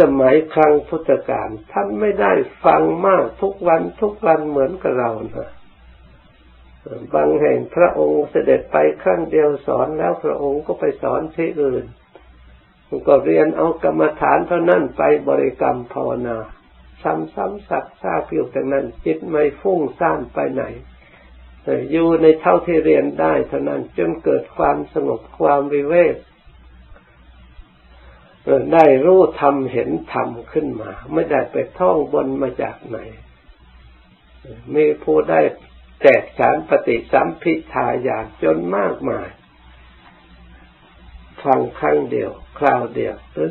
สมัยครั้งพุทธกาลท่านไม่ได้ฟังมากทุกวันทุกวันเหมือนกับเรานะบางแห่งพระองค์เสด็จไปครั้งเดียวสอนแล้วพระองค์ก็ไปสอนที่อื่นก็เรียนเอากรรมฐานเท่านั้นไปบริกรรมภาวนาซ้ำๆสักซากอยู่แต่นั้นจิตไม่ฟุ้งซ่านไปไหนอยู่ในเท่าที่เรียนได้เท่านั้นจนเกิดความสงบความวิเวก ได้รู้ธรรมเห็นธรรมขึ้นมา ไม่ได้ไปท่องบนมาจากไหนมีผู้ได้แตกฉานปฏิสัมพิทายานจนมากมาย ฟังครั้งเดียว คราวเดียวหรือ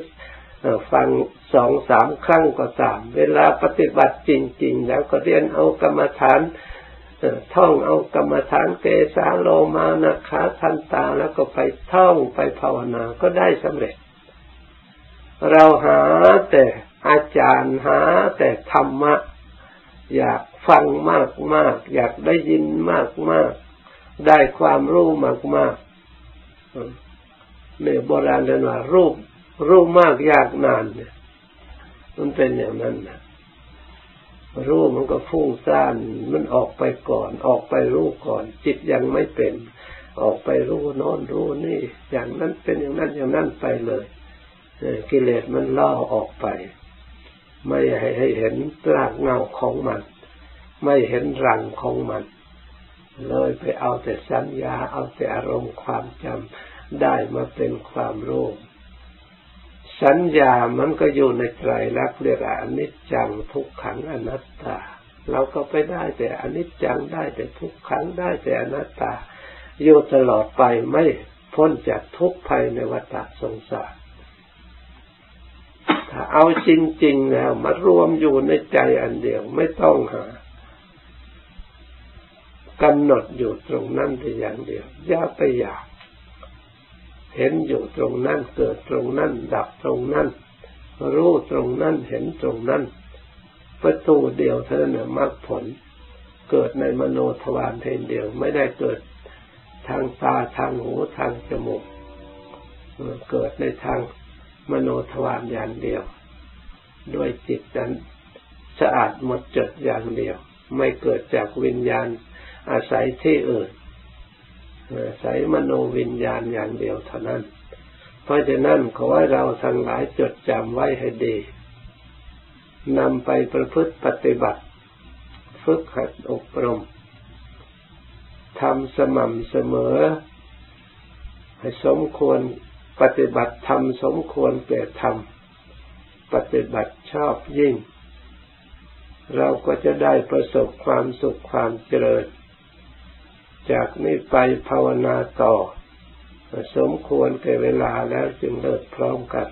ฟังสองสามครั้งก็ตาม เวลาปฏิบัติจริง ๆ แล้วก็เรียนเอากรรมฐานท่องเอากรรมฐานเกสาโลมานะขาทันตาแล้วก็ไปท่องไปภาวนาก็ได้สำเร็จ เราหาแต่อาจารย์หาแต่ธรรมะ อยากฟังมากมากอยากได้ยินมากมากได้ความรู้มากมากเนี่ยโบราณเรียกว่ารูปรู้มากยากนานเนี่ย มันเป็นอย่างนั้นนะรู้มันก็ฟุ้งซ่านมันออกไปก่อน ออกไปรู้ก่อน จิตยังไม่เป็น ออกไปรู้นอนรู้นี่ อย่างนั้นเป็นอย่างนั้นอย่างนั้นไปเลย กิเลสมันล่อออกไป ไม่ให้เห็นรากเงาของมัน ไม่เห็นรังของมัน เลยไปเอาแต่สัญญา เอาแต่อารมณ์ความจำได้มาเป็นความรู้สัญญามันก็อยู่ในไตรลักเรียกอนิจจังทุกขังอนัตตา เราก็ไปได้แต่อนิจจังได้แต่ทุกขังได้แต่อนัตตา อยู่ตลอดไปไม่พ้นจากทุกภัยในวัฏสงสาร เอาจริง ๆ แล้ว มารวมอยู่ในใจอันเดียวไม่ต้องหากำหนดอยู่ตรงนั้นแต่อย่างเดียว อย่าไปอยาก เห็นอยู่ตรงนั้นเกิดตรงนั้น ดับตรงนั้น รู้ตรงนั้นเห็นตรงนั้น ประตูเดียวเท่านั้นมรรคผล เกิดในมโนทวารเพียงเดียว ไม่ได้เกิดทางตาทางหูทางจมูกเกิดในทาง มโนทวารอย่างเดียว ด้วยจิตนั้นสะอาดหมดจดอย่างเดียว ไม่เกิดจากวิญญาณอาศัยที่อื่นใส่มโนวิญญาณอย่างเดียวเท่านั้น เพราะฉะนั้นขอให้เราทั้งหลายจดจำไว้ให้ดีนำไปประพฤติปฏิบัติ ฝึกหัดอบรมทำสม่ำเสมอ ให้สมควร ปฏิบัติทำสมควรแก่ทำปฏิบัติชอบยิ่ง เราก็จะได้ประสบความสุขความเจริญ จากนี้ไปภาวนาต่อ สมควรแก่เวลาแล้วจึงเลิกพร้อมกัน